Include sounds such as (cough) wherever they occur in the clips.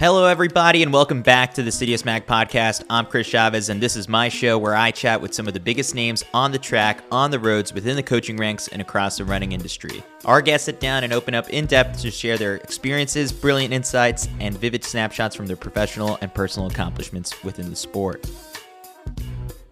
Hello, everybody, and welcome back to the CITIUS Mag podcast. I'm Chris Chavez, and this is my show where I chat with some of the biggest names on the track, on the roads, within the coaching ranks, and across the running industry. Our guests sit down and open up in depth to share their experiences, brilliant insights, and vivid snapshots from their professional and personal accomplishments within the sport.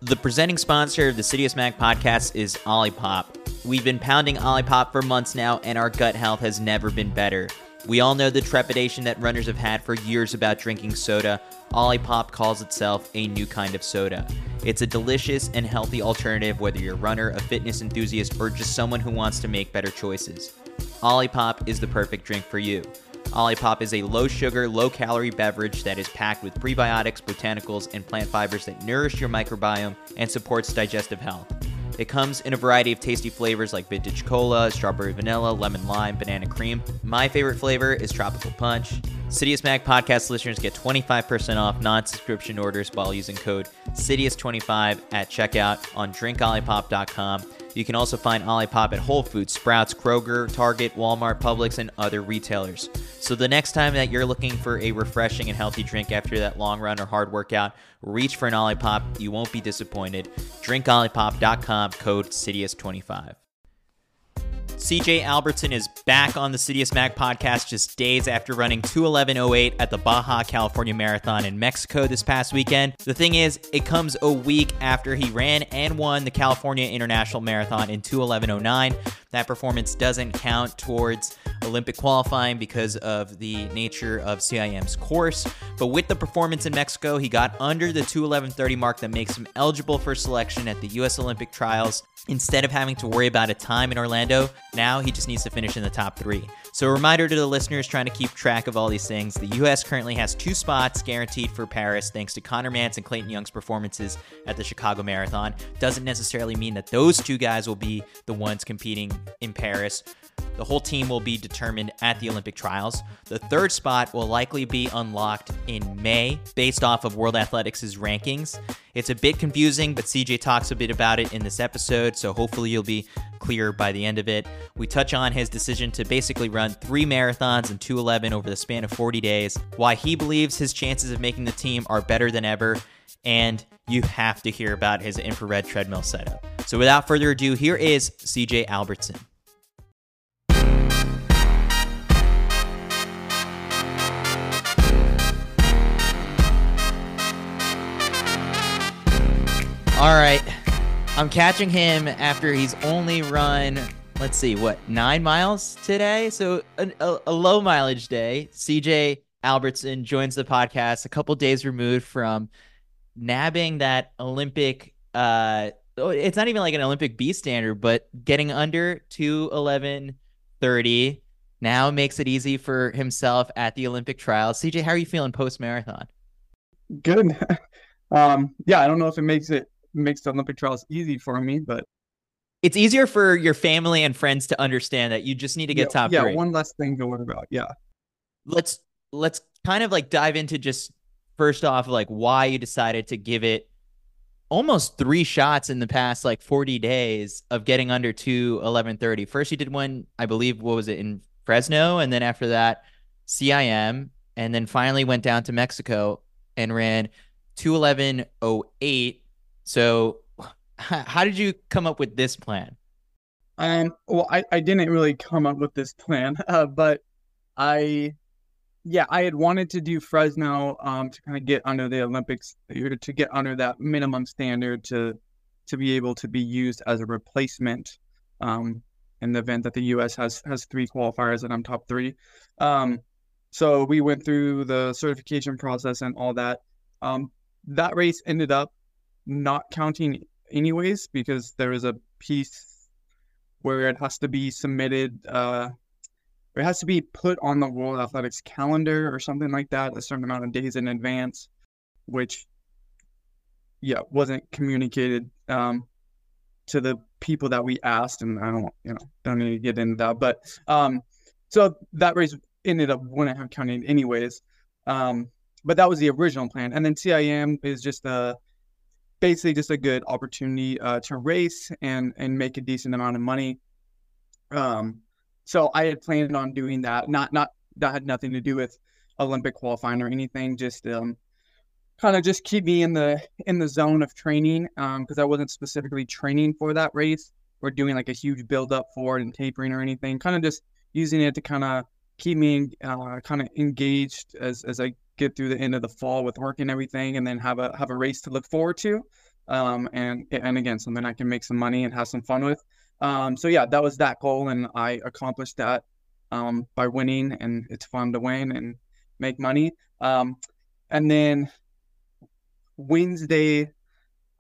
The presenting sponsor of the CITIUS Mag podcast is Olipop. We've been pounding Olipop for months now, and our gut health has never been better. We all know the trepidation that runners have had for years about drinking soda. Olipop calls itself a new kind of soda. It's a delicious and healthy alternative whether you're a runner, a fitness enthusiast, or just someone who wants to make better choices. Olipop is the perfect drink for you. Olipop is a low sugar, low calorie beverage that is packed with prebiotics, botanicals, and plant fibers that nourish your microbiome and supports digestive health. It comes in a variety of tasty flavors like vintage cola, strawberry vanilla, lemon lime, banana cream. My favorite flavor is tropical punch. CITIUS Mag podcast listeners get 25% off non-subscription orders while using code CITIUS25 at checkout on drinkolipop.com. You can also find Olipop at Whole Foods, Sprouts, Kroger, Target, Walmart, Publix, and other retailers. So the next time that you're looking for a refreshing and healthy drink after that long run or hard workout, reach for an Olipop. You won't be disappointed. DrinkOlipop.com, code CITIUS25. CJ Albertson is back on the CITIUS Mag podcast just days after running 211.08 at the Baja California Marathon in Mexico this past weekend. The thing is, it comes a week after he ran and won the California International Marathon in 211.09. That performance doesn't count towards Olympic qualifying because of the nature of CIM's course. But with the performance in Mexico, he got under the 211.30 mark that makes him eligible for selection at the U.S. Olympic trials. Instead of having to worry about a time in Orlando, now he just needs to finish in the top three. So, a reminder to the listeners trying to keep track of all these things the U.S. currently has two spots guaranteed for Paris thanks to Conner Mantz and Clayton Young's performances at the Chicago Marathon. Doesn't necessarily mean that those two guys will be the ones competing in Paris. The whole team will be determined at the Olympic trials. The third spot will likely be unlocked in May based off of World Athletics' rankings. It's a bit confusing, but CJ talks a bit about it in this episode, so hopefully you'll be clear by the end of it. We touch on his decision to basically run three marathons in 211 over the span of 40 days, why he believes his chances of making the team are better than ever, and you have to hear about his infrared treadmill setup. So without further ado, here is CJ Albertson. All right. I'm catching him after he's only run, let's see, what, nine miles today? So a, a, a low mileage day. CJ Albertson joins the podcast a couple days removed from nabbing that Olympic, uh, it's not even like an Olympic B standard, but getting under 211.30 now makes it easy for himself at the Olympic trials. CJ, how are you feeling post marathon? Good. (laughs) Um, yeah, I don't know if it makes it makes the Olympic trials easy for me, but it's easier for your family and friends to understand that you just need to get yeah, top yeah, three. one less thing to worry about. Yeah. Let's let's kind of like dive into just first off like why you decided to give it almost three shots in the past like 40 days of getting under 2 1130 first you did one i believe what was it in fresno and then after that cim and then finally went down to mexico and ran 21108 so, how did you come up with this plan? Um, well, I, I didn't really come up with this plan, (laughs) uh, but I, yeah, I had wanted to do Fresno um, to kind of get under the Olympics, to get under that minimum standard to to be able to be used as a replacement um, in the event that the U.S. has has three qualifiers and I'm top three. Um, so we went through the certification process and all that. Um, that race ended up not counting anyways because there is a piece where it has to be submitted uh, it has to be put on the World Athletics calendar or something like that a certain amount of days in advance, which yeah wasn't communicated um, to the people that we asked, and I don't you know don't need to get into that, but um, so that race ended up wouldn't have counted anyways. Um, but that was the original plan, and then CIM is just a basically just a good opportunity uh, to race and and make a decent amount of money. Um, so I had planned on doing that. Not not that had nothing to do with Olympic qualifying or anything. Just um, kind of just keep me in the in the zone of training because um, I wasn't specifically training for that race or doing like a huge build up for it and tapering or anything. Kind of just using it to kind of keep me uh, kind of engaged as as I get through the end of the fall with work and everything, and then have a have a race to look forward to. Um, and and again, something I can make some money and have some fun with. Um, so yeah, that was that goal, and I accomplished that um, by winning, and it's fun to win and make money. Um, and then Wednesday,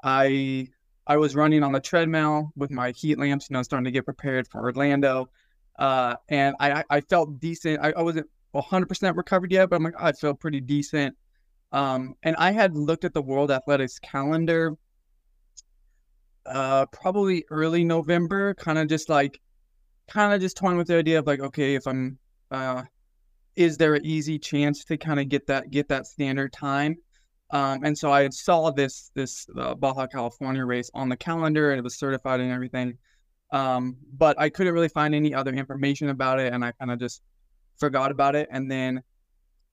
I I was running on the treadmill with my heat lamps, you know, starting to get prepared for Orlando. Uh, and I, I felt decent. I, I wasn't 100% recovered yet, but I'm like, I feel pretty decent. Um, and I had looked at the World Athletics calendar uh, probably early November, kind of just like, kind of just toying with the idea of like, okay, if I'm, uh, is there an easy chance to kind of get that get that standard time? Um, and so I saw this this uh, Baja California race on the calendar, and it was certified and everything. Um, but I couldn't really find any other information about it, and I kind of just forgot about it. And then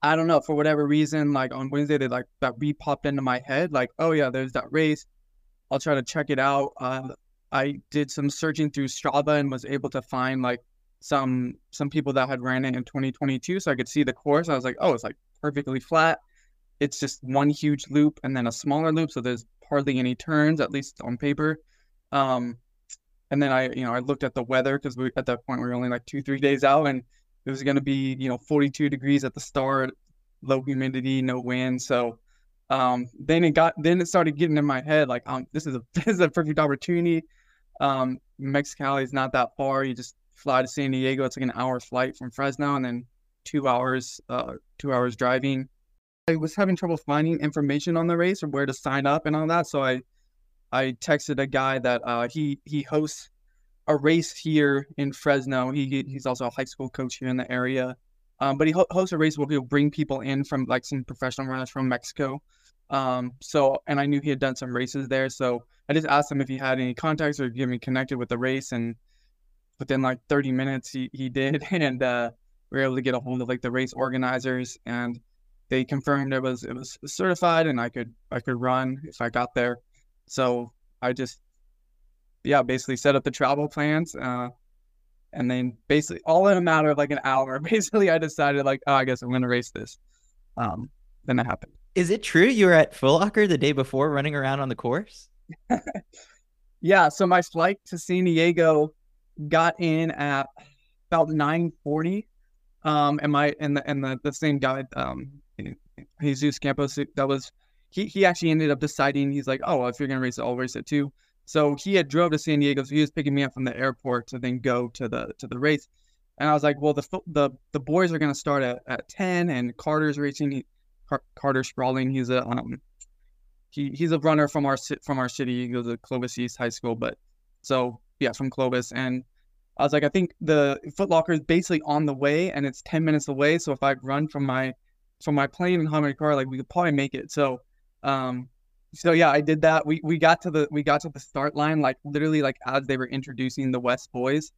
I don't know for whatever reason, like on Wednesday, they like that re popped into my head, like, oh yeah, there's that race. I'll try to check it out. Uh, I did some searching through Strava and was able to find like some some people that had ran it in 2022, so I could see the course. I was like, oh, it's like perfectly flat. It's just one huge loop and then a smaller loop, so there's hardly any turns, at least on paper. Um, and then I, you know, I looked at the weather because we at that point we were only like two, three days out, and it was going to be, you know, 42 degrees at the start, low humidity, no wind. So um, then it got, then it started getting in my head like, um, this is a (laughs) this is a perfect opportunity. Um, Mexicali is not that far. You just fly to San Diego. It's like an hour flight from Fresno, and then two hours, uh, two hours driving. I was having trouble finding information on the race or where to sign up and all that. So I, I texted a guy that uh, he he hosts a race here in Fresno. He he's also a high school coach here in the area. Um, but he ho- hosts a race where he'll bring people in from like some professional runners from Mexico. Um, so and I knew he had done some races there, so I just asked him if he had any contacts or get me connected with the race, and within like 30 minutes he he did, (laughs) and uh, we were able to get a hold of like the race organizers, and they confirmed it was it was certified and I could I could run if I got there. So I just yeah, basically set up the travel plans. Uh, and then basically all in a matter of like an hour, (laughs) basically I decided like, oh, I guess I'm gonna race this. Um, then that happened. Is it true you were at Foot Locker the day before running around on the course? (laughs) yeah. So my flight to San Diego got in at about 9:40. Um, and my and the and the, the same guy, um, Jesus Campos, that was he. He actually ended up deciding he's like, oh, well, if you're gonna race it, I'll race it too. So he had drove to San Diego, so he was picking me up from the airport to then go to the to the race. And I was like, well, the the the boys are gonna start at, at ten, and Carter's racing. He, Car- Carter Sprawling, he's a um, he he's a runner from our from our city. He goes to Clovis East High School, but so yeah, from Clovis. And I was like, I think the Foot Locker is basically on the way, and it's ten minutes away. So if I run from my from my plane and my car, like we could probably make it. So um, so yeah, I did that. We we got to the we got to the start line like literally like as they were introducing the West boys,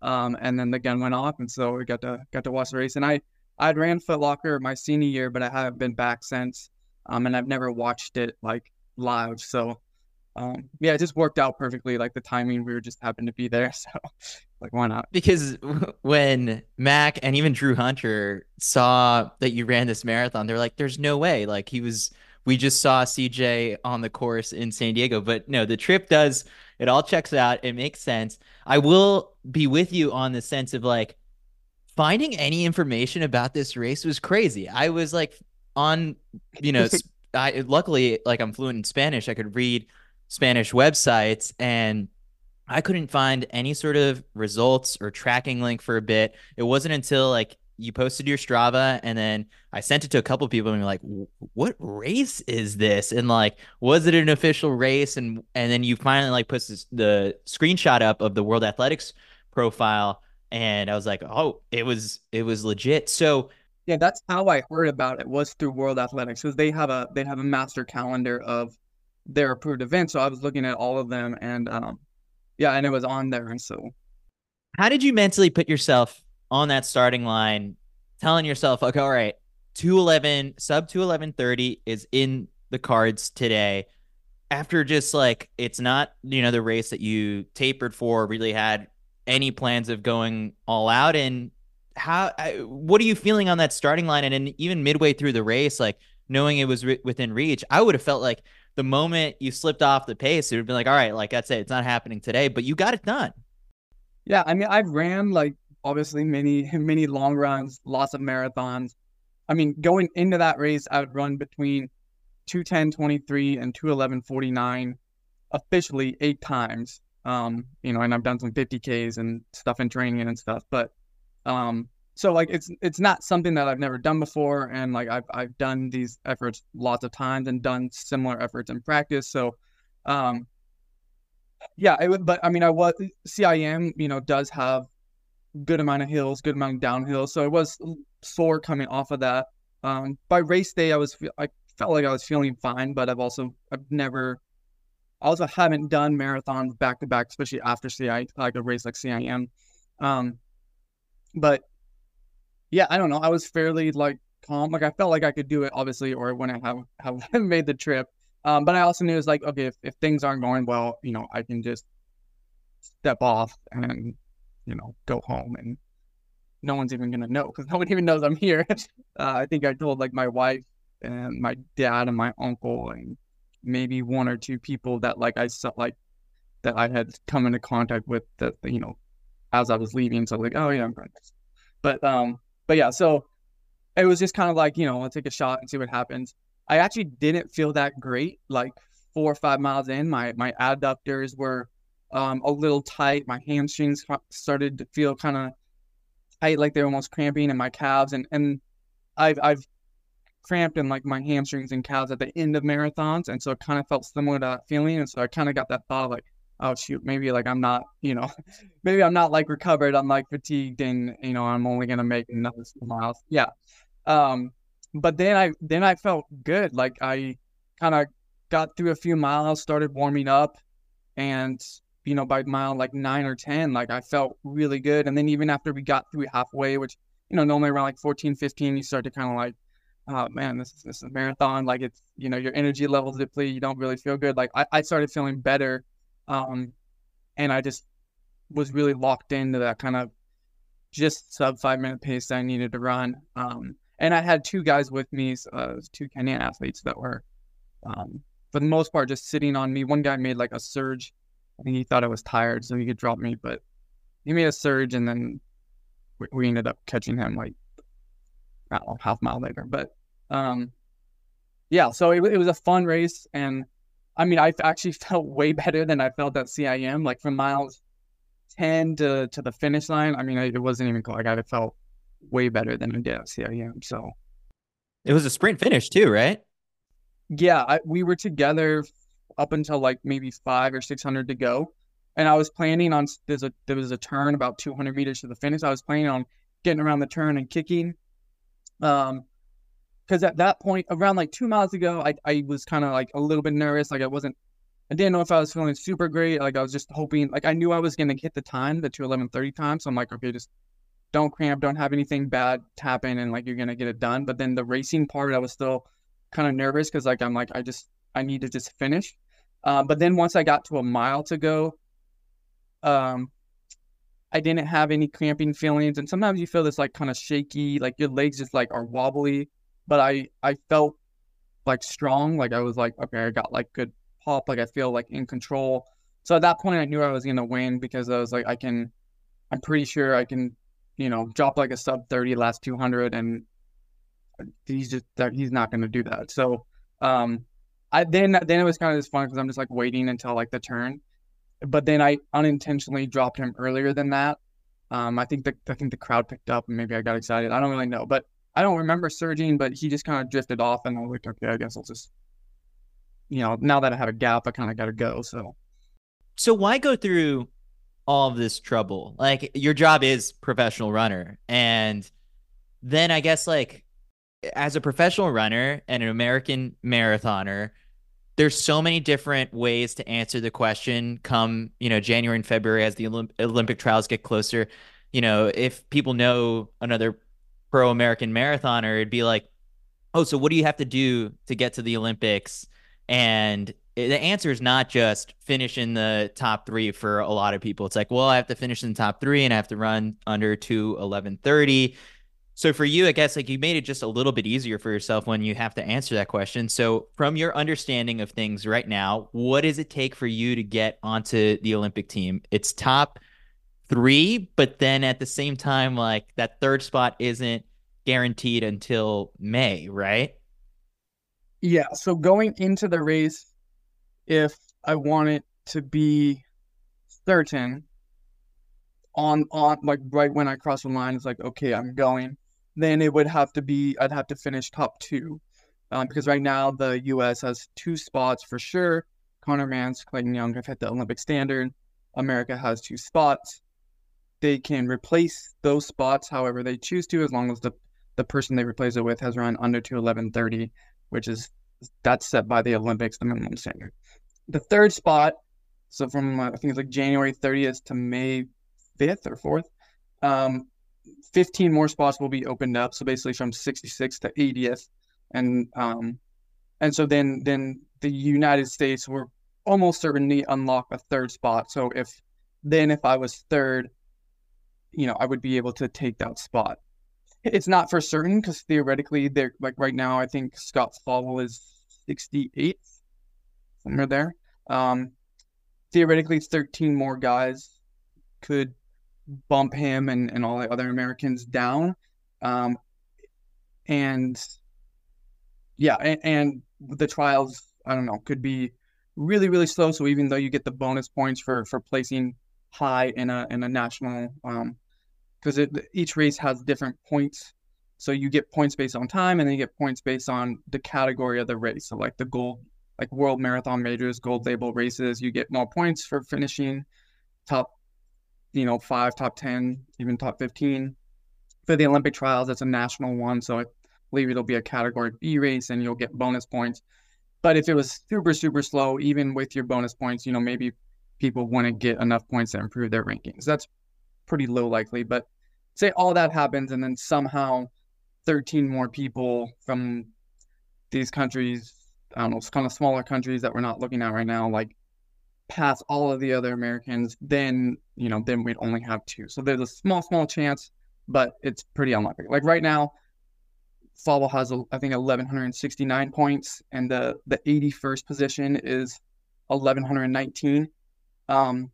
um, and then the gun went off, and so we got to got to watch the race. And I I'd ran Foot Locker my senior year, but I haven't been back since, um, and I've never watched it like live. So, um, yeah, it just worked out perfectly. Like the timing, we were just happened to be there, (laughs) so like why not? Because when Mac and even Drew Hunter saw that you ran this marathon, they're like, "There's no way!" Like he was we just saw CJ on the course in San Diego. But no, the trip does it all checks out. It makes sense. I will be with you on the sense of like finding any information about this race was crazy. I was like on, you know, (laughs) I luckily like I'm fluent in Spanish. I could read Spanish websites and I couldn't find any sort of results or tracking link for a bit. It wasn't until like you posted your Strava and then I sent it to a couple people and you're like, what race is this? And like, was it an official race? And and then you finally like put this, the screenshot up of the World Athletics profile and I was like, oh, it was it was legit. So yeah, that's how I heard about it was through World Athletics because they have a they have a master calendar of their approved events. So I was looking at all of them and um yeah, and it was on there. And so, how did you mentally put yourself on that starting line, telling yourself, okay, all right, 211, sub 211.30 is in the cards today? After just like, it's not, you know, the race that you tapered for, really had any plans of going all out. And how, what are you feeling on that starting line? And then even midway through the race, like knowing it was re- within reach, I would have felt like, the moment you slipped off the pace, it would be like, all right, like that's it. It's not happening today, but you got it done. Yeah. I mean, I've ran like obviously many, (laughs) many long runs, lots of marathons. I mean, going into that race, I would run between 210 23 and 211 49 officially eight times. Um, you know, and I've done some 50Ks and stuff in training and stuff, but um, so like it's it's not something that I've never done before, and like I've I've done these efforts lots of times and done similar efforts in practice. So, um, yeah, it would. But I mean, I was CIM, you know, does have good amount of hills, good amount of downhill. So it was sore coming off of that. Um, by race day, I was I felt like I was feeling fine, but I've also I've never also haven't done marathons back to back, especially after CI like a race like CIM. Um, but yeah, I don't know. I was fairly like calm. Like I felt like I could do it, obviously, or when I have (laughs) have made the trip. Um, but I also knew it's like, okay, if, if things aren't going well, you know, I can just step off and, you know, go home and no one's even gonna know because (laughs) no one even knows I'm here. (laughs) uh, I think I told like my wife and my dad and my uncle and maybe one or two people that like I saw like that I had come into contact with that you know as I was leaving. So like, oh yeah, I'm going. But um, but yeah, so it was just kind of like, you know, I'll take a shot and see what happens. I actually didn't feel that great. Like four or five miles in, my my adductors were um, a little tight. My hamstrings started to feel kind of tight, like they're almost cramping in my calves. And and I've I've cramped in like my hamstrings and calves at the end of marathons, and so it kind of felt similar to that feeling. And so I kind of got that thought like, oh shoot, maybe like I'm not, you know, (laughs) maybe I'm not like recovered. I'm like fatigued and, you know, I'm only gonna make another miles. Yeah. Um, but then I then I felt good. Like I kind of got through a few miles, started warming up, and you know, by mile like nine or ten, like I felt really good. And then even after we got through halfway, which, you know, normally around like 14, 15, you start to kind of like, oh man, this is this is a marathon. Like it's, you know, your energy levels deplete, you don't really feel good. Like I, I started feeling better um, and I just was really locked into that kind of just sub five minute pace that I needed to run. Um, and I had two guys with me, uh, two Kenyan athletes that were, um, for the most part, just sitting on me. One guy made like a surge. I think he thought I was tired, so he could drop me, but he made a surge, and then we, we ended up catching him like I don't know, half mile later. But um, yeah, so it, it was a fun race, and I mean, I actually (laughs) felt way better than I felt at CIM. Like from miles 10 to, to the finish line, I mean, it wasn't even like I felt way better than I did at CIM. So it was a sprint finish too, right? Yeah, I, we were together up until like maybe five or 600 to go. And I was planning on there's a there was a turn about 200 meters to the finish. I was planning on getting around the turn and kicking. Um, because at that point, around like two miles ago, I, I was kind of like a little bit nervous. Like I wasn't, I didn't know if I was feeling super great. Like I was just hoping, like I knew I was gonna hit the time, the 211:30 time. So I'm like, okay, just don't cramp, don't have anything bad happen, and like you're gonna get it done. But then the racing part, I was still kind of nervous because like I'm like I just I need to just finish. Uh, but then once I got to a mile to go, um, I didn't have any cramping feelings, and sometimes you feel this like kind of shaky, like your legs just like are wobbly but I I felt like strong. Like I was like, okay, I got like good pop. Like I feel like in control. So at that point, I knew I was gonna win because I was like, I can. I'm pretty sure I can, you know, drop like a sub thirty last two hundred, and he's just that he's not gonna do that. So, um, I then then it was kind of just fun because I'm just like waiting until like the turn, but then I unintentionally dropped him earlier than that. Um, I think the I think the crowd picked up and maybe I got excited. I don't really know, but I don't remember surging, but he just kind of drifted off, and I was like, okay, I guess I'll just, you know, now that I have a gap, I kind of got to go. So, so why go through all of this trouble? Like your job is professional runner, and then I guess like as a professional runner and an American marathoner, there's so many different ways to answer the question come you know january and february as the Olymp- olympic trials get closer. You know if people know another pro american marathoner it'd be like oh so what do you have to do to get to the olympics? And the answer is not just finish in the top three for a lot of people. It's like well i have to finish in the top three and i have to run under 2 11 30 so for you, I guess like you made it just a little bit easier for yourself when you have to answer that question. So from your understanding of things right now, what does it take for you to get onto the Olympic team? It's top three, but then at the same time, like that third spot isn't guaranteed until May, right? Yeah. So going into the race, if I want it to be certain on on like right when I cross the line, it's like okay, I'm going then it would have to be I'd have to finish top two, um, because right now the U.S. has two spots for sure. Conner Mantz, Clayton Young have hit the Olympic standard. America has two spots. They can replace those spots however they choose to, as long as the the person they replace it with has run under two eleven thirty, which is that's set by the Olympics, the minimum standard. The third spot, so from uh, I think it's like January 30th to May 5th or 4th, um, 15 more spots will be opened up. So basically from 66 to 80th. And um and so then then the United States were almost certainly unlock a third spot. So if then if I was third, you know, I would be able to take that spot. It's not for certain because theoretically they're like right now I think Scott Fauble is 68th, somewhere there. Um theoretically 13 more guys could bump him and, and all the other Americans down. Um, and yeah, and, and the trials, I don't know, could be really, really slow. So even though you get the bonus points for, for placing high in a, in a national, um, because each race has different points. So you get points based on time and then you get points based on the category of the race. So like the gold, like world marathon majors, gold label races, you get more points for finishing top you know, five, top 10, even top 15. For the Olympic trials, it's a national one. So I believe it'll be a category B race and you'll get bonus points. But if it was super, super slow, even with your bonus points, you know, maybe people wouldn't get enough points to improve their rankings. That's pretty low likely. But say all that happens and then somehow 13 more people from these countries, I don't know, kind of smaller countries that we're not looking at right now, like pass all of the other Americans, then you know, then we'd only have two. So there's a small, small chance, but it's pretty unlikely. Like right now, Fauble has I think 1169 points, and the the 81st position is 1119, um,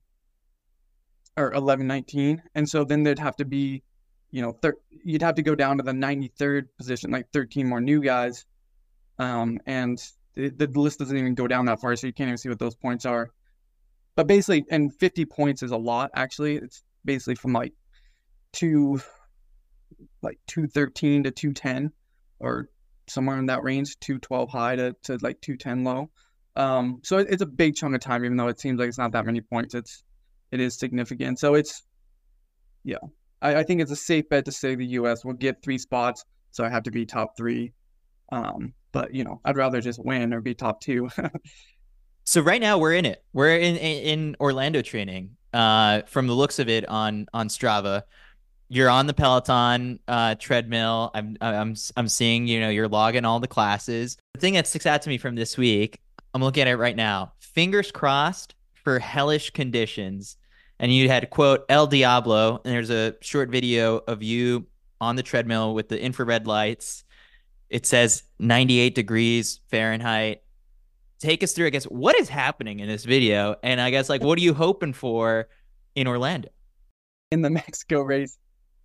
or 1119, and so then there'd have to be, you know, thir- you'd have to go down to the 93rd position, like 13 more new guys, um, and the, the list doesn't even go down that far, so you can't even see what those points are. But basically, and 50 points is a lot, actually. It's basically from like two, like 213 to 210 or somewhere in that range, 212 high to, to like 210 low. Um, so it, it's a big chunk of time, even though it seems like it's not that many points. It's, it is significant. So it's, yeah, I, I think it's a safe bet to say the U.S. will get three spots. So I have to be top three. Um, but you know, I'd rather just win or be top two. (laughs) So right now we're in it. We're in in, Orlando training. Uh, from the looks of it on on Strava, you're on the Peloton uh, treadmill. I'm I'm I'm seeing you know you're logging all the classes. The thing that sticks out to me from this week, I'm looking at it right now. Fingers crossed for hellish conditions. And you had quote El Diablo, and there's a short video of you on the treadmill with the infrared lights. It says 98 degrees Fahrenheit take us through, I guess, what is happening in this video, and I guess like what are you hoping for in Orlando? In the (laughs) Mexico race,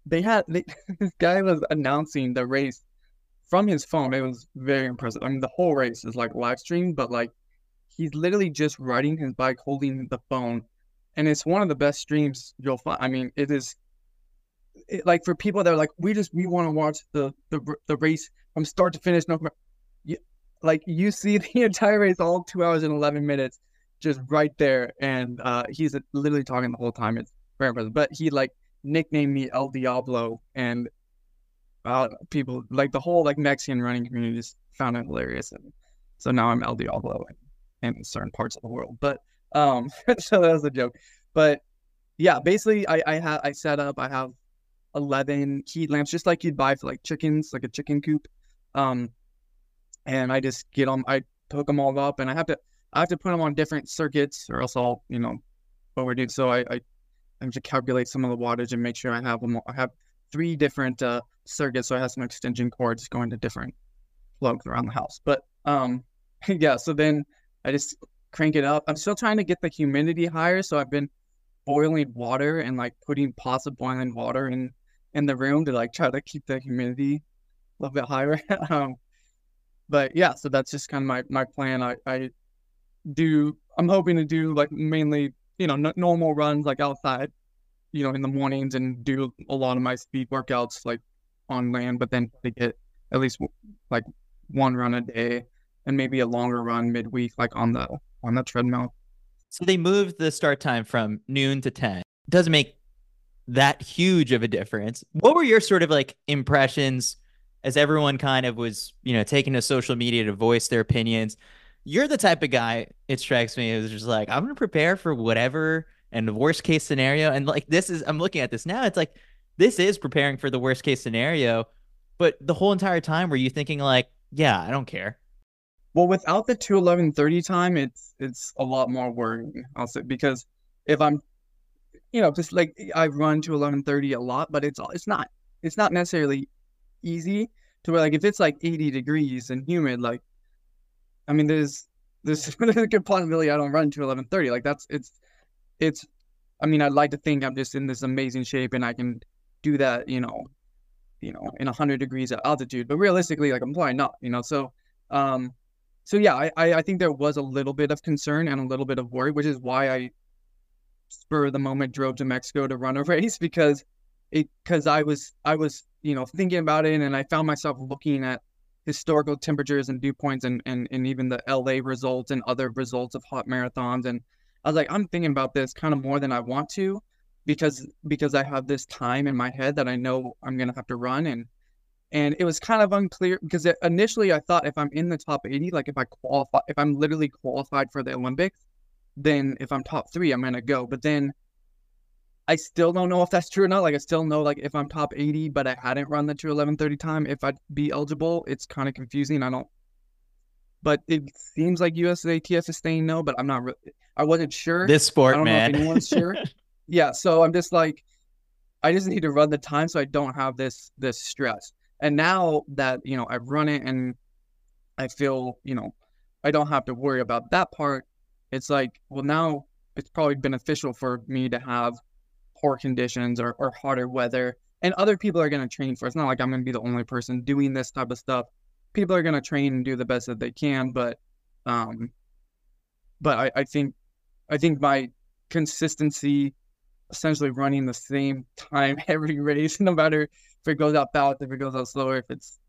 they had they, (laughs) this guy was announcing the race from his phone. It was very impressive. I mean, the whole race is like live streamed, but like he's literally just riding his bike, holding the phone, and it's one of the best streams you'll find. I mean, it is it, like for people that are like, we just we want to watch the the the race from start to finish. No, like you see (laughs) the entire race, all two hours and eleven minutes, just right there, and uh, he's literally talking the whole time. It's very impressive. But he like nicknamed me El Diablo, and uh, people like the whole like Mexican running community just found it hilarious, and so now I'm El Diablo in, in certain parts of the world. But um, (laughs) so that was a joke. But yeah, basically, I I I set up. I have eleven heat lamps, just like you'd buy for like chickens, like a chicken coop. Um, and I just get them. I hook them all up, and I have to I have to put them on different circuits, or else I'll you know overdo. So I I I have to calculate some of the wattage and make sure I have them. I have three different uh, circuits, so I have some extension cords going to different plugs around the house. But um, (laughs) yeah. So then I just crank it up. I'm still trying to get the humidity higher, so I've been boiling water and like putting pots of boiling water in in the room to like try to keep the humidity a little bit higher. (laughs) um, but yeah, so that's just kind of my my plan. I I do. I'm hoping to do like mainly you know n- normal runs like outside, you know, in the mornings and do a lot of my speed workouts like on land, but then to get at least like one run a day and maybe a longer run midweek like on the on the treadmill. So they moved the start time from noon to 10. doesn't make that huge of a difference. What were your sort of like impressions as everyone kind of was, you know, taking to social media to voice their opinions? You're the type of guy, it strikes me, is just like, I'm going to prepare for whatever and the worst case scenario. And like, this is, I'm looking at this now, it's like, this is preparing for the worst case scenario. But the whole entire time, were you thinking, like, yeah, I don't care? Well, without the two eleven thirty time, it's it's a lot more worrying. I'll say because if I'm, you know, just like I run to eleven thirty a lot, but it's it's not it's not necessarily easy to where like if it's like eighty degrees and humid, like, I mean, there's there's, (laughs) there's a good possibility I don't run to eleven thirty. Like that's it's it's. I mean, I'd like to think I'm just in this amazing shape and I can do that, you know, you know, in hundred degrees at altitude. But realistically, like I'm probably not, you know. So, um, so yeah, I, I think there was a little bit of concern and a little bit of worry, which is why I spur the moment drove to Mexico to run a (laughs) race because because I was I was you know thinking about it and I found myself looking at historical temperatures and dew points and, and and even the LA results and other results of hot marathons and I was like I'm thinking about this kind of more than I want to because because I have this time in my head that I know I'm gonna have to run and and it was kind of unclear because it, initially I thought if I'm in the top 80, like if I qualify, if I'm literally qualified for the Olympics, then if I'm top three, I'm gonna go. But then I still don't know if that's true or not. Like I still know like if I'm top 80, but I hadn't run the 211:30 time, if I'd be eligible, it's kind of confusing. I don't. But it seems like USATF is saying no, but I'm not. Really, I wasn't sure. This sport, I don't man. know if anyone's sure. (laughs) yeah, so I'm just like, I just need to run the time so I don't have this this stress. And now that, you know, I've run it and I feel, you know, I don't have to worry about that part, it's like, well, now it's probably beneficial for me to have poor conditions or, or hotter weather. And other people are going to train for it. It's not like I'm going to be the only person doing this type of stuff. People are going to train and do the best that they can. But, um, but I, I think, I think my consistency, essentially running the same time (laughs) every race, no matter if it goes out fast, if it goes out slower, if it's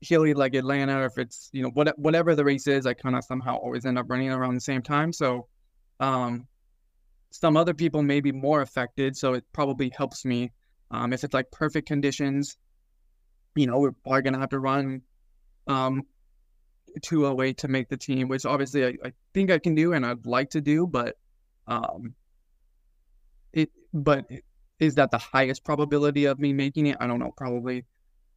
hilly like Atlanta, or if it's you know what, whatever the race is, I kind of somehow always end up running around the same time. So, um, some other people may be more affected, so it probably helps me. Um, if it's like perfect conditions, you know, we're probably gonna have to run um 208 to make the team, which obviously I, I think I can do and I'd like to do, but um, it but is that the highest probability of me making it? I don't know. Probably,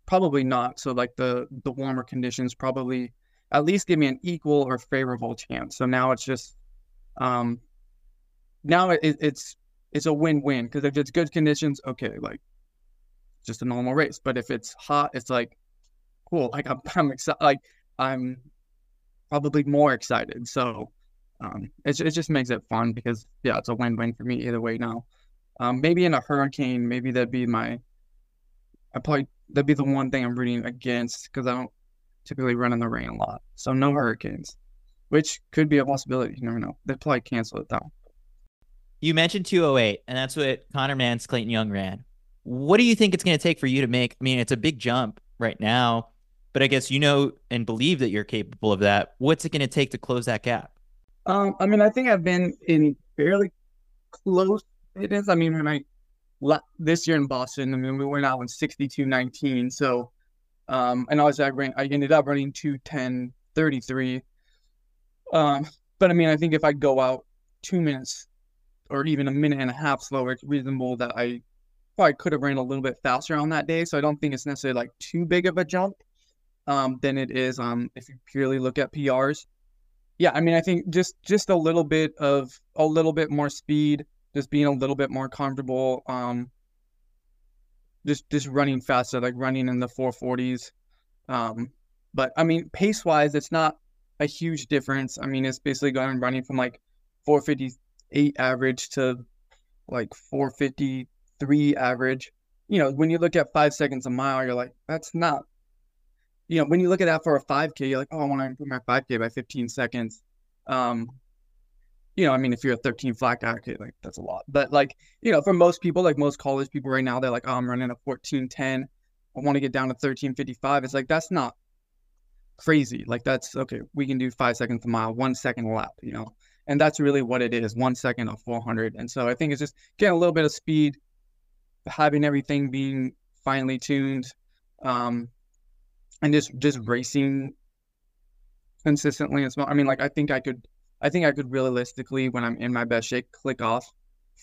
probably not. So like the the warmer conditions probably at least give me an equal or favorable chance. So now it's just, um, now it, it's it's a win win because if it's good conditions, okay, like just a normal race. But if it's hot, it's like cool. Like I'm (laughs) I'm excited. Like I'm probably more excited. So um, it it just makes it fun because yeah, it's a win win for me either way now. Um, maybe in a hurricane, maybe that'd be my. I probably that'd be the one thing I'm rooting against because I don't typically run in the rain a lot. So no hurricanes, which could be a possibility. You never know. They'd probably cancel it though. You mentioned 208, and that's what Conner Mantz, Clayton Young ran. What do you think it's going to take for you to make? I mean, it's a big jump right now, but I guess you know and believe that you're capable of that. What's it going to take to close that gap? Um, I mean, I think I've been in fairly close fitness. I mean, when I this year in Boston, I mean, we went out in 62 19. So, um, and was, I, ran, I ended up running 210 33. Um, but I mean, I think if I go out two minutes or even a minute and a half slower, it's reasonable that I probably could have ran a little bit faster on that day. So I don't think it's necessarily like too big of a jump um, than it is um, if you purely look at PRs. Yeah, I mean, I think just just a little bit of a little bit more speed, just being a little bit more comfortable. Um, just just running faster, like running in the 440s. Um, but I mean, pace wise, it's not a huge difference. I mean, it's basically going running from like 458 average to like 453 average. You know, when you look at five seconds a mile, you're like, that's not. You know, when you look at that for a 5K, you're like, oh, I want to improve my 5K by 15 seconds. Um, you know, I mean, if you're a 13 flat guy, okay, like that's a lot. But like, you know, for most people, like most college people right now, they're like, oh, I'm running a 1410. I want to get down to 1355. It's like that's not crazy. Like that's okay. We can do five seconds a mile, one second a lap, you know, and that's really what it is. One second of 400. And so I think it's just getting a little bit of speed, having everything being finely tuned, um, and just just racing consistently as well. I mean, like I think I could, I think I could realistically, when I'm in my best shape, click off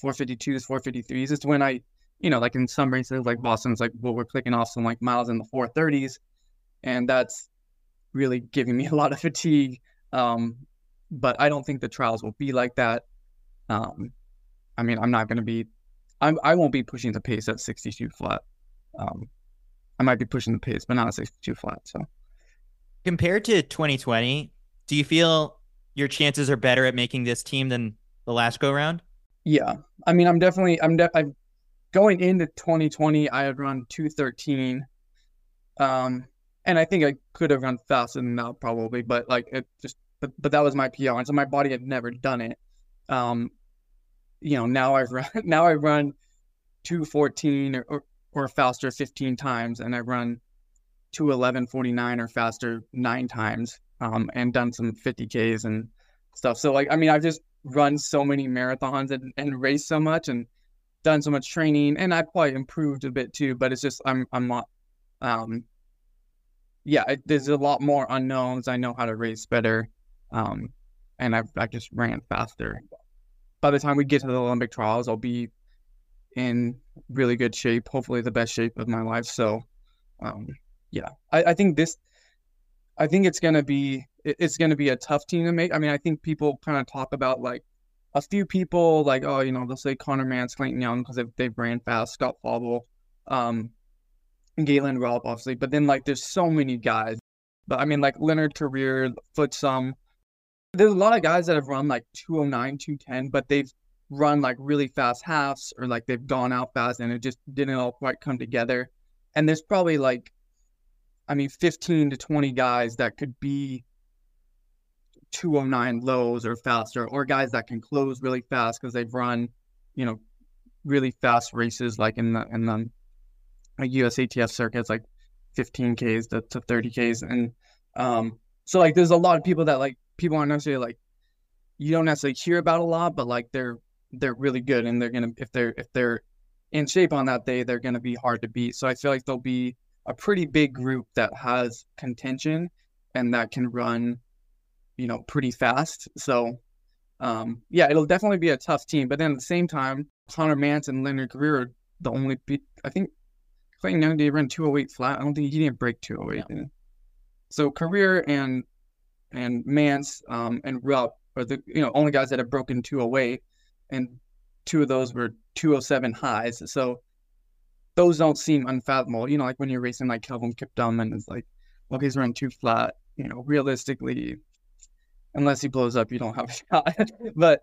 452s, 453s. It's when I, you know, like in some races like Boston's, like well, we're clicking off some like miles in the 430s, and that's really giving me (laughs) a lot of fatigue. Um, but I don't think the trials will be like that. Um, I mean, I'm not going to be, I'm, I won't be pushing the pace at 62 flat. Um, I might be pushing the pace, but not at 62 flat. So, compared to 2020, do you feel your chances are better at making this team than the last go round? Yeah, I mean, I'm definitely, I'm, de- I'm going into 2020. I had run 213. Um, and I think I could have run faster than that probably, but like it just but but that was my PR, and so my body had never done it. Um, you know, now I've run (laughs) now I run two fourteen or, or or faster fifteen times, and I run two eleven forty nine or faster nine times, um, and done some fifty Ks and stuff. So like I mean I've just run so many marathons and, and raced so much and done so much training, and I've probably improved a bit too. But it's just I'm I'm not um yeah, it, there's a lot more unknowns. I know how to race better, um, and I I just ran faster. By the time we get to the Olympic trials, I'll be in really good shape. Hopefully, the best shape of my life. So, um, yeah, I, I think this. I think it's gonna be it's gonna be a tough team to make. I mean, I think people kind of talk about like a few people like oh you know they'll say Conner Mantz, Clayton Young because they they ran fast, Scott Fauble. Um, Galen Rupp, obviously, but then like there's so many guys. But I mean, like Leonard Korir, Futsum. There's a lot of guys that have run like 209, 210, but they've run like really fast halves or like they've gone out fast and it just didn't all quite come together. And there's probably like, I mean, 15 to 20 guys that could be 209 lows or faster, or guys that can close really fast because they've run, you know, really fast races like in the in the like USATF circuits, like 15 Ks to, to 30 Ks. And um, so like there's a lot of people that like people aren't necessarily like you don't necessarily hear about a lot, but like they're they're really good and they're gonna if they're if they're in shape on that day, they're gonna be hard to beat. So I feel like there'll be a pretty big group that has contention and that can run, you know, pretty fast. So um, yeah, it'll definitely be a tough team. But then at the same time, Conner Mantz and Leonard Korir are the only I think Clayton Young did run 208 flat. I don't think he didn't break 208. Yeah. So Korir and and Mantz um, and Rupp are the you know only guys that have broken 208, and two of those were 207 highs. So those don't seem unfathomable. You know, like when you're racing like Kelvin Kiptum and it's like, well, he's running two flat. You know, realistically, unless he blows up, you don't have a (laughs) shot. but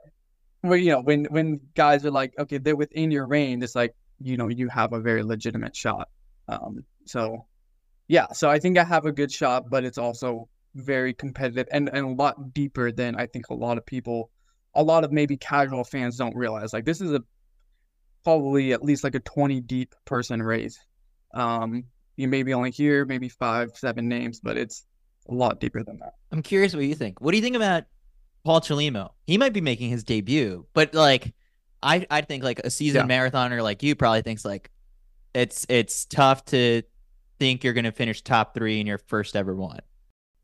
well, you know, when when guys are like, okay, they're within your range, it's like you know you have a very legitimate shot. Um, so yeah, so I think I have a good shot, but it's also very competitive and, and a lot deeper than I think a lot of people a lot of maybe casual fans don't realize. Like this is a probably at least like a 20 deep person race. Um, you maybe only hear maybe five, seven names, but it's a lot deeper than that. I'm curious what you think. What do you think about Paul Chelimo? He might be making his debut, but like I I think like a seasoned yeah. marathoner like you probably thinks like it's it's tough to think you're gonna finish top three in your first ever one.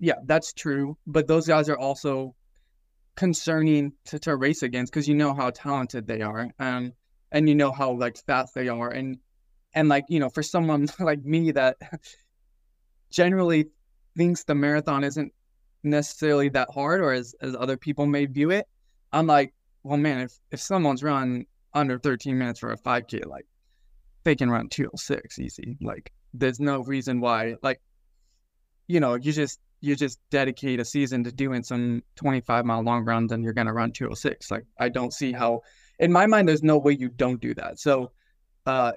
Yeah, that's true. But those guys are also concerning to, to race against because you know how talented they are. Um and you know how like fast they are and and like you know for someone (laughs) like me that (laughs) generally thinks the marathon isn't necessarily that hard or as, as other people may view it i'm like well man if if someone's run under 13 minutes for a 5k like they can run 206 easy like there's no reason why like you know you just you just dedicate a season to doing some 25 mile long runs and you're going to run 206 like i don't see how in my mind there's no way you don't do that. So uh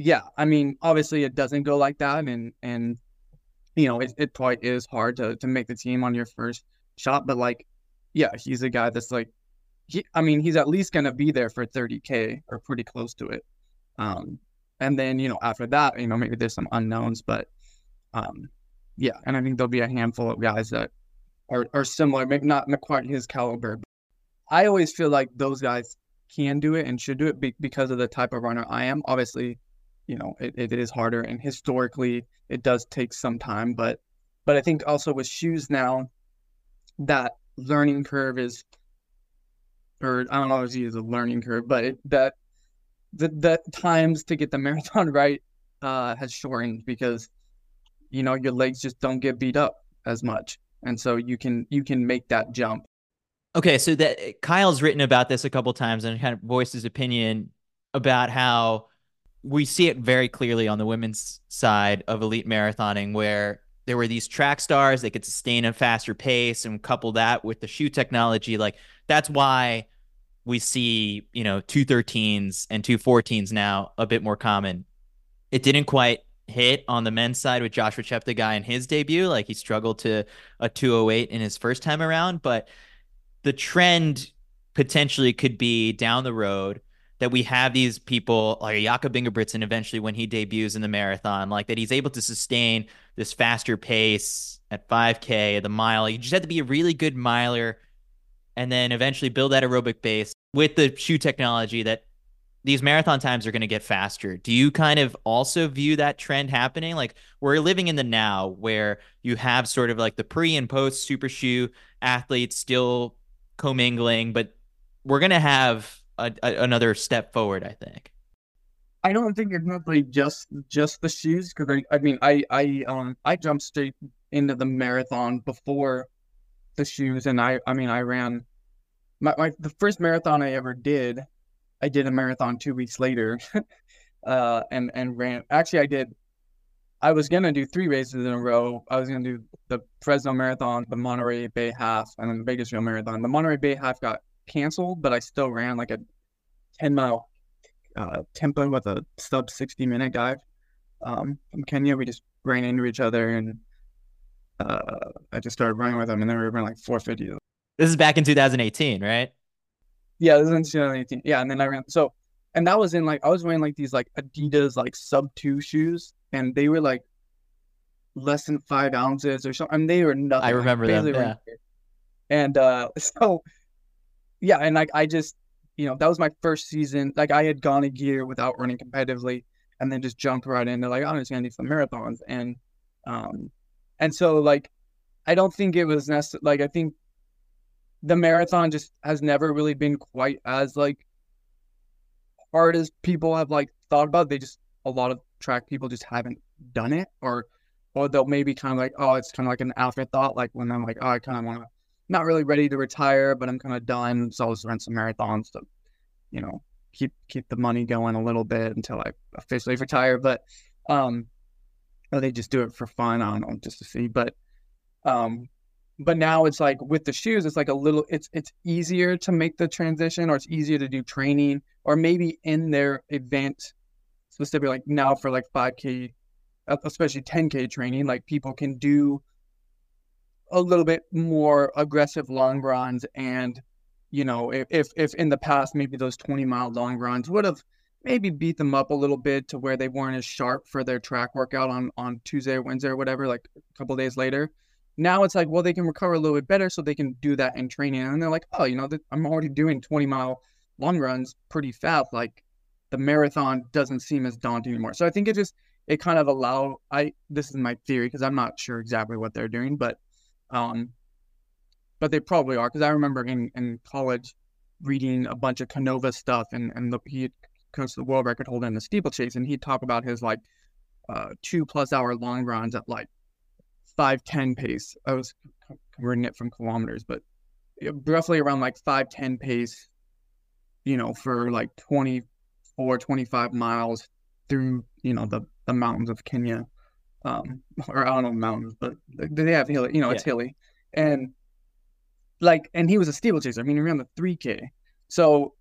yeah, I mean, obviously it doesn't go like that, and and you know it, it probably is hard to to make the team on your first shot, but like, yeah, he's a guy that's like, he, I mean, he's at least gonna be there for 30k or pretty close to it, um, and then you know after that, you know maybe there's some unknowns, but um, yeah, and I think there'll be a handful of guys that are are similar, maybe not quite his caliber. I always feel like those guys can do it and should do it be- because of the type of runner I am. Obviously, you know it, it is harder and historically it does take some time but but i think also with shoes now that learning curve is or i don't know if it's a learning curve but it, that the the times to get the marathon (laughs) right uh has shortened because you know your legs just don't get beat up as much. And so you can you can make that jump. Okay so that kyle's written about this a couple times and kind of voiced his opinion about how we see it very clearly on the women's side of elite marathoning where there were these track stars that could sustain a faster pace and couple that with the shoe technology. Like that's why we see you know 213s and 214s now a bit more common. It didn't quite hit on the men's side with Joshua Cheptegei in his debut like he struggled to a 208 in his first time around but the trend potentially could be down the road that we have these people like Jakob Ingebrigtsen eventually when he debuts in the marathon, like that he's able to sustain this faster pace at 5K, at the mile. You just have to be a really good miler and then eventually build that aerobic base with the shoe technology that these marathon times are going to get faster. Do you kind of also view that trend happening? Like we're living in the now where you have sort of like the pre and post super shoe athletes still commingling, but we're going to have a, a, another step forward. I think. I don't think it's like just just the shoes because I, I mean I I um I jumped straight into the marathon before the shoes and I I mean I ran my, my the first marathon I ever did I did a marathon two weeks later (laughs) uh and and ran actually I did I was gonna do three races in a row I was gonna do the Fresno Marathon the Monterey Bay Half and then the Bakersfield Marathon the Monterey Bay Half got canceled, but I still ran like a 10 mile uh, tempo with a sub 60 minute dive. Um, from Kenya, we just ran into each other and uh, I just started running with them, and then we were running like 450. This is back in 2018, right? Yeah, this is in 2018. Yeah, and then I ran so, and that was in like I was wearing like these like Adidas like sub two shoes, and they were like less than five ounces or something. I mean, they were nothing. I remember like, them. Yeah. And uh, (laughs) so yeah, and like I just, you know, that was my first season. Like I had gone a year without running competitively, and then just jumped right into like I'm just gonna do some marathons, and um, and so like I don't think it was necessary. Like I think the marathon just has never really been quite as like hard as people have like thought about. They just a lot of track people just haven't done it, or or they'll maybe kind of like, oh, it's kind of like an afterthought. Like when I'm like, oh, I kind of want to not really ready to retire, but I'm kind of done. So I'll just run some marathons to, you know, keep keep the money going a little bit until I officially retire. But um, or they just do it for fun. I don't know, just to see. But um, but now it's like with the shoes, it's like a little. It's it's easier to make the transition, or it's easier to do training, or maybe in their event, specifically like now for like 5K, especially 10K training, like people can do a little bit more aggressive long runs and you know, if if in the past maybe those 20 mile long runs would have maybe beat them up a little bit to where they weren't as sharp for their track workout on on Tuesday or Wednesday or whatever, like a couple days later. Now it's like, well, they can recover a little bit better, so they can do that in training, and they're like, oh, you know, I'm already doing 20 mile long runs pretty fast. Like the marathon doesn't seem as daunting anymore. So I think it just it kind of allow I this is my theory because I'm not sure exactly what they're doing, but um, but they probably are because I remember in in college reading a bunch of Canova stuff and and the, he coached the world record holder in the steeplechase and he'd talk about his like uh two plus hour long runs at like five ten pace. I was converting it from kilometers, but roughly around like five ten pace. You know, for like 24, 25 miles through you know the the mountains of Kenya, um, (laughs) or I don't know mountains, but they have hilly. You know, it's yeah. hilly, and like, and he was a steeplechaser. I mean, he ran the three k. So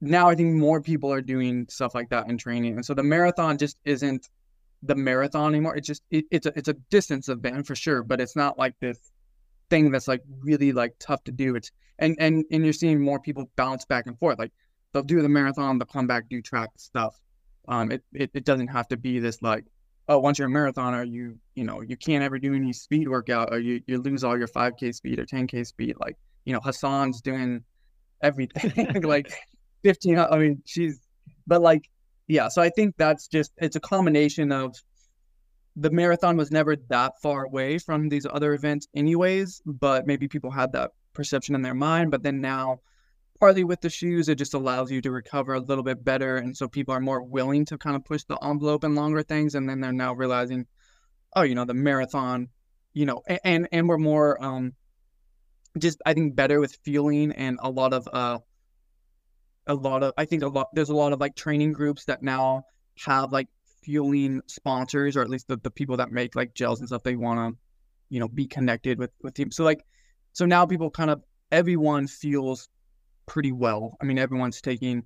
now I think more people are doing stuff like that in training, and so the marathon just isn't the marathon anymore. It's just it, it's a it's a distance event for sure, but it's not like this thing that's like really like tough to do. It's and and and you're seeing more people bounce back and forth. Like they'll do the marathon, they'll come back, do track stuff. Um, it, it it doesn't have to be this like oh once you're a marathoner you you know you can't ever do any speed workout or you you lose all your 5k speed or 10k speed like you know Hassan's doing everything (laughs) like 15 I mean she's but like yeah, so I think that's just it's a combination of the marathon was never that far away from these other events anyways, but maybe people had that perception in their mind, but then now partly with the shoes it just allows you to recover a little bit better and so people are more willing to kind of push the envelope and longer things and then they're now realizing oh, you know, the marathon, you know, and and we're more um just I think better with fueling and a lot of uh a lot of I think a lot there's a lot of like training groups that now have like fueling sponsors or at least the, the people that make like gels and stuff they want to you know be connected with with teams. So like so now people kind of everyone feels pretty well. I mean everyone's taking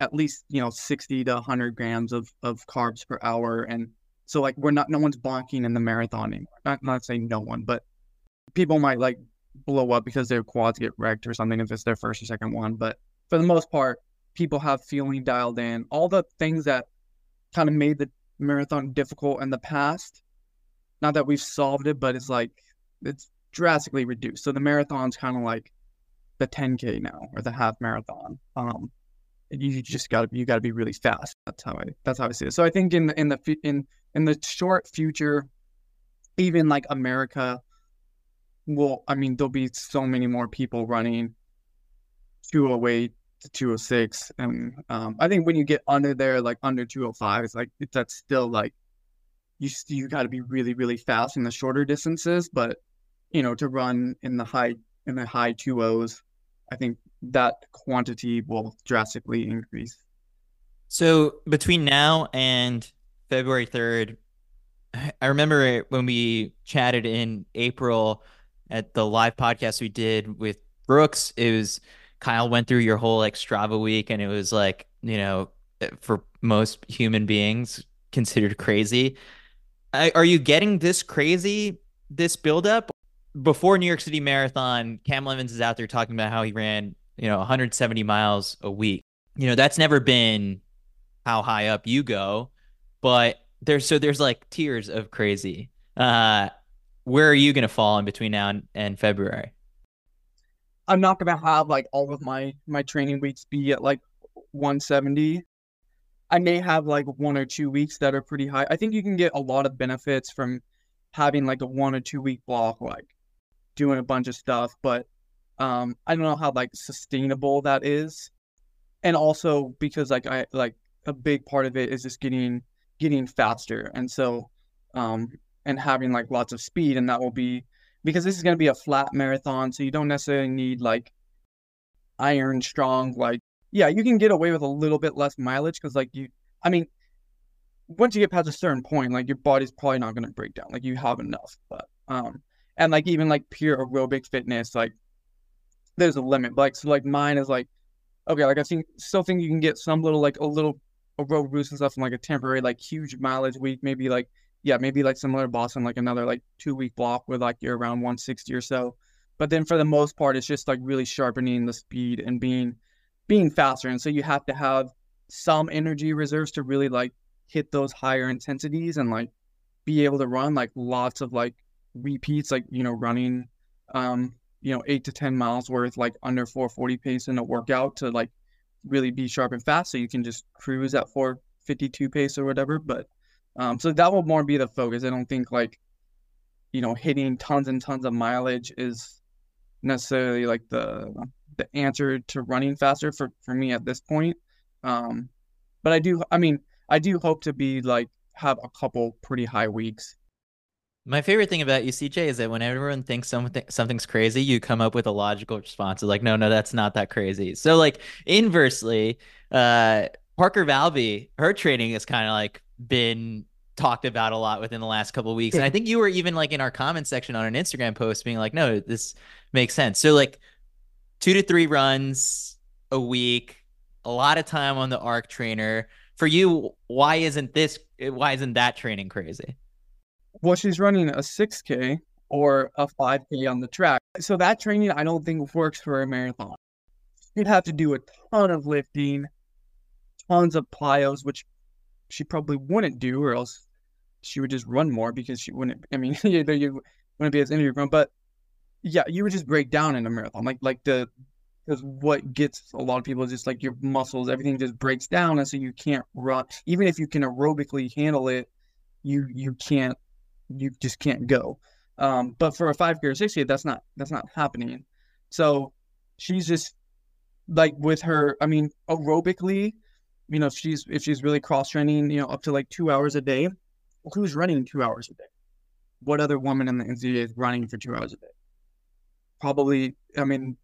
at least you know 60 to 100 grams of of carbs per hour. And so like we're not no one's bonking in the marathon anymore. Not not saying no one but people might like blow up because their quads get wrecked or something if it's their first or second one. But for the most part, people have feeling dialed in. All the things that kind of made the marathon difficult in the past, not that we've solved it, but it's like it's drastically reduced. So the marathon's kind of like the 10k now or the half marathon. Um, you just got to you got to be really fast. That's how I that's how I see it. So I think in in the in in the short future, even like America will. I mean, there'll be so many more people running 208 to 206 and um, i think when you get under there like under 205 it's like that's still like you you got to be really really fast in the shorter distances. But you know to run in the high in the high 2os i think that quantity will drastically increase. So between now and february 3rd (sighs) i remember when we chatted in april at the live podcast we did with brooks. It was Kyle went through your whole like Strava week and it was like, you know, eh, for most human beings considered crazy. Are you getting this crazy, this buildup? Before New York City Marathon, Cam Evans is out there talking about how he ran, you know, 170 miles a week. You know, that's never been how high up you go, but there's so there's like tiers of crazy. Uh, where are you going to fall in between now and, and February? I'm not gonna have like all of my my training weeks be at like 170. I may have like one or two weeks that are pretty high. I think you can get a lot of benefits from having like a one or two week block, like doing a bunch of stuff, but um I don't know how like sustainable that is. And also because like I like a big part of it is just getting getting faster. And so um and having like lots of speed and that will be because this is going to be a flat marathon, so you don't necessarily need like iron strong. Like, yeah, you can get away with a little bit less mileage because, like, you, I mean, once you get past a certain point, like your body's probably not going to break down. Like, you have enough, but um, and like even like pure aerobic fitness, like there's a limit. Like, so like mine is like, okay, like I think still think you can get some little like a little aerobic boost and stuff from like a temporary like huge mileage week, maybe like yeah, maybe like similar to Boston, like another like two week block with like you're around 160 or so. but then for the most part, it's just like really sharpening the speed and being being faster. And so you have to have some energy reserves to really like hit those higher intensities and like be able to run like lots of like repeats, like you know, running um, you know, eight to ten miles worth like under 440 pace in a workout to like really be sharp and fast. So you can just cruise at 452 pace or whatever. But um, so that will more be the focus. I don't think like you know hitting tons and tons of mileage is necessarily like the the answer to running faster for for me at this point. Um, but I do, I mean, I do hope to be like have a couple pretty high weeks. My favorite thing about you, CJ, is that when everyone thinks something something's crazy, you come up with a logical response. It's like, no, no, that's not that crazy. So, like inversely, uh, Parker Valby, her training is kind of like been talked about a lot within the last couple weeks, and I think you were even like in our comment section on an Instagram post, being like, no, this makes sense. So, like, two to three runs a week, a lot of time on the arc trainer. For you, why isn't this why isn't that training crazy? Well, she's running a 6K or a 5K on the track. So that training I don't think works for a marathon. You'd have to do a ton of lifting, tons of plyos, which she probably wouldn't do, or else she would just run more because she wouldn't. I mean, (laughs) you wouldn't be as injury prone. But yeah, you would just break down in a marathon. Like like the because what gets a lot of people is just like your muscles, everything just breaks down, and so you can't run. Even if you can aerobically handle it, you you can't, you just can't go. Um, but for a five gear sixty, that's not that's not happening. So she's just like with her. I mean, aerobically, you know, if she's if she's really cross training, you know, up to like two hours a day. Who's running two hours a day? What other woman in the NCAA is running for two hours a day? Probably, I mean,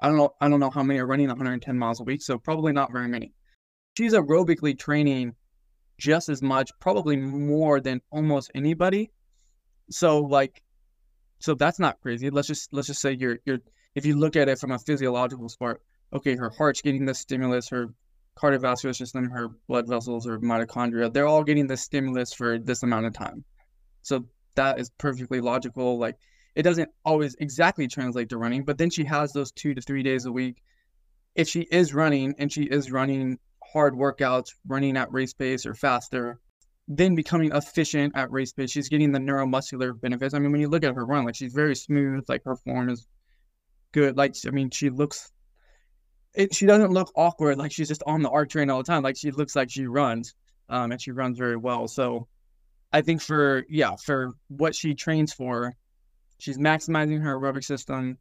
I don't know. I don't know how many are running 110 miles a week, so probably not very many. She's aerobically training just as much, probably more than almost anybody. So like, so that's not crazy. Let's just let's just say you're you're if you look at it from a physiological part, okay, her heart's getting the stimulus, her cardiovascular system, her blood vessels, her mitochondria, they're all getting the stimulus for this amount of time. So that is perfectly logical. Like it doesn't always exactly translate to running, but then she has those two to three days a week. If she is running and she is running hard workouts, running at race pace or faster, then becoming efficient at race pace, she's getting the neuromuscular benefits. I mean, when you look at her run, like she's very smooth, like her form is good. Like, I mean, she looks, it, she doesn't look awkward. Like she's just on the arc train all the time. Like she looks like she runs, um, and she runs very well. So I think for, yeah, for what she trains for, She's maximizing her aerobic system.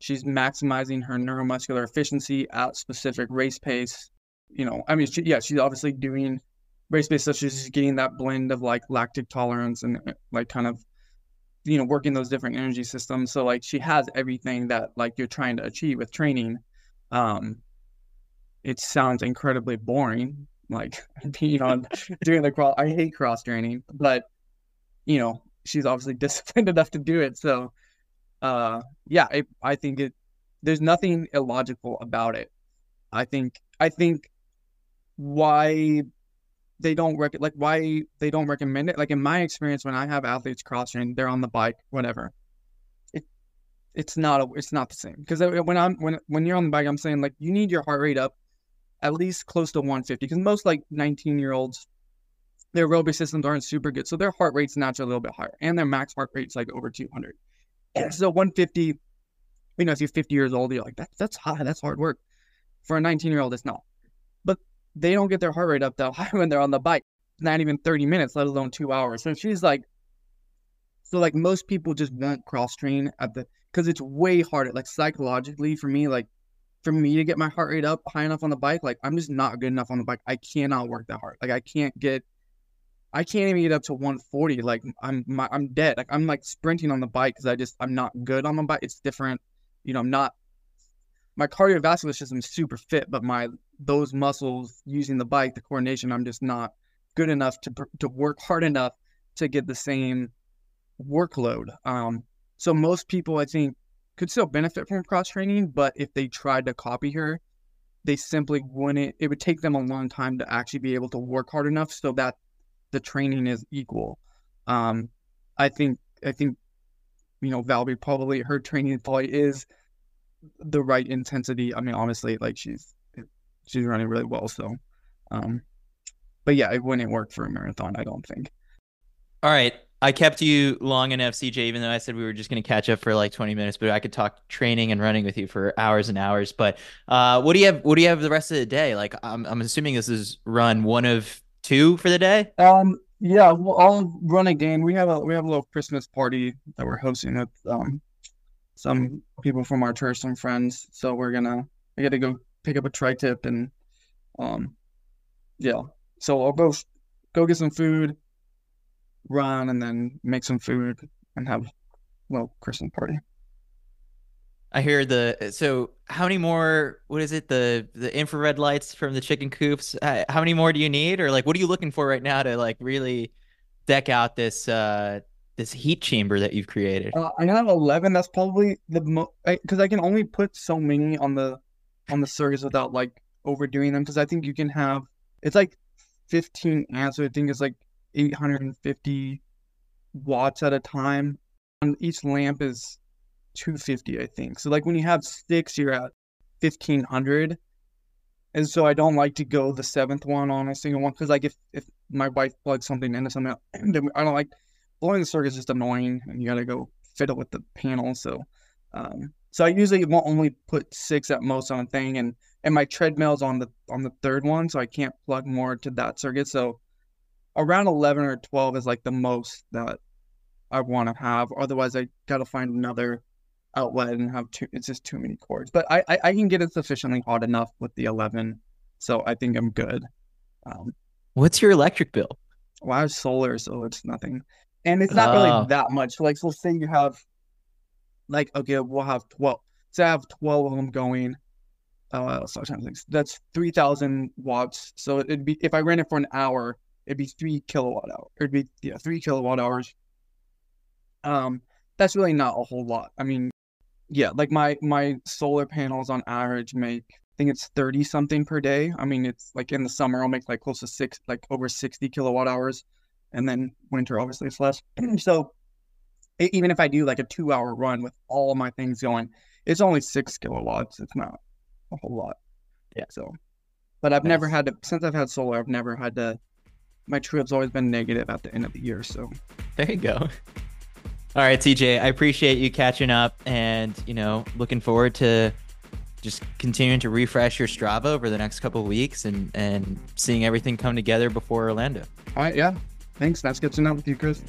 She's maximizing her neuromuscular efficiency at specific race pace. You know, I mean, she, yeah, she's obviously doing race pace, so she's getting that blend of like lactic tolerance and uh, like kind of, you know, working those different energy systems. So like she has everything that like you're trying to achieve with training. Um, it sounds incredibly boring, like (laughs) you know, doing the cross. I hate cross training, but you know, she's obviously (laughs) disciplined enough to do it. So, uh, yeah, I, I think it. There's nothing illogical about it. I think I think why they don't rec- like why they don't recommend it. Like in my experience, when I have athletes cross train, they're on the bike, whatever. It it's not a, it's not the same because uh, when I'm when when you're on the bike, I'm saying like you need your heart rate up at least close to 150 because most like 19 year olds their aerobic systems aren't super good. So their heart rate's naturally a little bit higher and their max heart rate's like over 200. And so 150, you know, if you're 50 years old, you're like, that, that's high. That's hard work. For a 19 year old, it's not. But they don't get their heart rate up that (laughs) high when they're on the bike, not even 30 minutes, let alone two hours. So she's like, so like most people just won't cross train at the, because it's way harder. Like psychologically for me, like for me to get my heart rate up high enough on the bike, like I'm just not good enough on the bike. I cannot work that hard. Like I can't get I can't even get up to 140. Like I'm my, I'm dead. Like I'm like sprinting on the bike because I just I'm not good on the bike. It's different. You know, I'm not my cardiovascular system is super fit, but my those muscles using the bike, the coordination, I'm just not good enough to to work hard enough to get the same workload. Um, so most people I think could still benefit from cross training, but if they tried to copy her, they simply wouldn't. It would take them a long time to actually be able to work hard enough so that the training is equal. Um, I think I think you know, Valby probably her training probably is the right intensity. I mean, honestly, like she's she's running really well. So, um, but yeah, it wouldn't work for a marathon. I don't think. All right. I kept you long enough, CJ, even though I said we were just going to catch up for like 20 minutes, but I could talk training and running with you for hours and hours. But uh, what do you have? What do you have the rest of the day? Like, I'm, I'm assuming this is run one of two for the day. Um, yeah, well, I'll run again. We have a we have a little Christmas party that we're hosting with um some people from our church, some friends. So we're gonna I got to go pick up a tri tip and um yeah. So I'll both go get some food, run, and then make some food and have well Christmas party. I hear the so how many more what is it the the infrared lights from the chicken coops how many more do you need or like what are you looking for right now to like really deck out this uh this heat chamber that you've created uh, I have 11 that's probably the most because I can only put so many on the on the circuits without like overdoing them because I think you can have it's like 15 amps so I think it's like 850 watts at a time and each lamp is 250, I think. So like when you have six, you're at 1500. And so I don't like to go the seventh one on a single one because like if, if my wife plugs something into something, (clears throat) I don't like blowing the circuit is just annoying and you got to go fiddle with the panel. So, um, so I usually won't only put six at most on a thing and, and my treadmill's on the, on the third one. So I can't plug more to that circuit. So around 11 or 12 is like the most that I want to have. Otherwise I got to find another outlet and have two. it's just too many cords. But I, I, I can get it sufficiently hot enough with the 11, so I think I'm good. Um, What's your electric bill? Well, I have solar, so it's nothing, and it's not really oh. that much. Like, so say you have, like, okay, we'll have 12. So I have 12 of them going. Uh, so times that's 3,000 watts. So it'd be if I ran it for an hour, it'd be three kilowatt hour. It'd be yeah, three kilowatt hours. Um, that's really not a whole lot. I mean, yeah, like my my solar panels on average make I think it's 30 something per day. I mean, it's like in the summer I'll make like close to six like over 60 kilowatt hours and then winter obviously it's less. (clears throat) so even if I do like a 2-hour run with all my things going, it's only 6 kilowatts. It's not a whole lot. Yeah, so but I've nice. never had to since I've had solar, I've never had to my trip's always been negative at the end of the year, so there you go. All right, CJ, I appreciate you catching up and, you know, looking forward to just continuing to refresh your Strava over the next couple of weeks and, and seeing everything come together before Orlando. All right, yeah. Thanks. Nice catching up with you, Chris.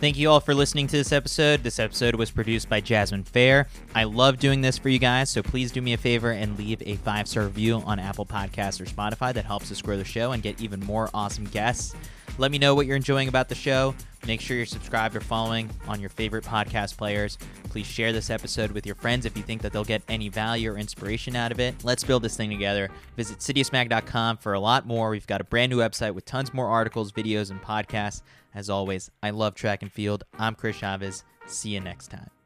Thank you all for listening to this episode. This episode was produced by Jasmine Fair. I love doing this for you guys, so please do me a favor and leave a five star review on Apple Podcasts or Spotify. That helps us grow the show and get even more awesome guests. Let me know what you're enjoying about the show. Make sure you're subscribed or following on your favorite podcast players. Please share this episode with your friends if you think that they'll get any value or inspiration out of it. Let's build this thing together. Visit citiusmag.com for a lot more. We've got a brand new website with tons more articles, videos, and podcasts. As always, I love track and field. I'm Chris Chavez. See you next time.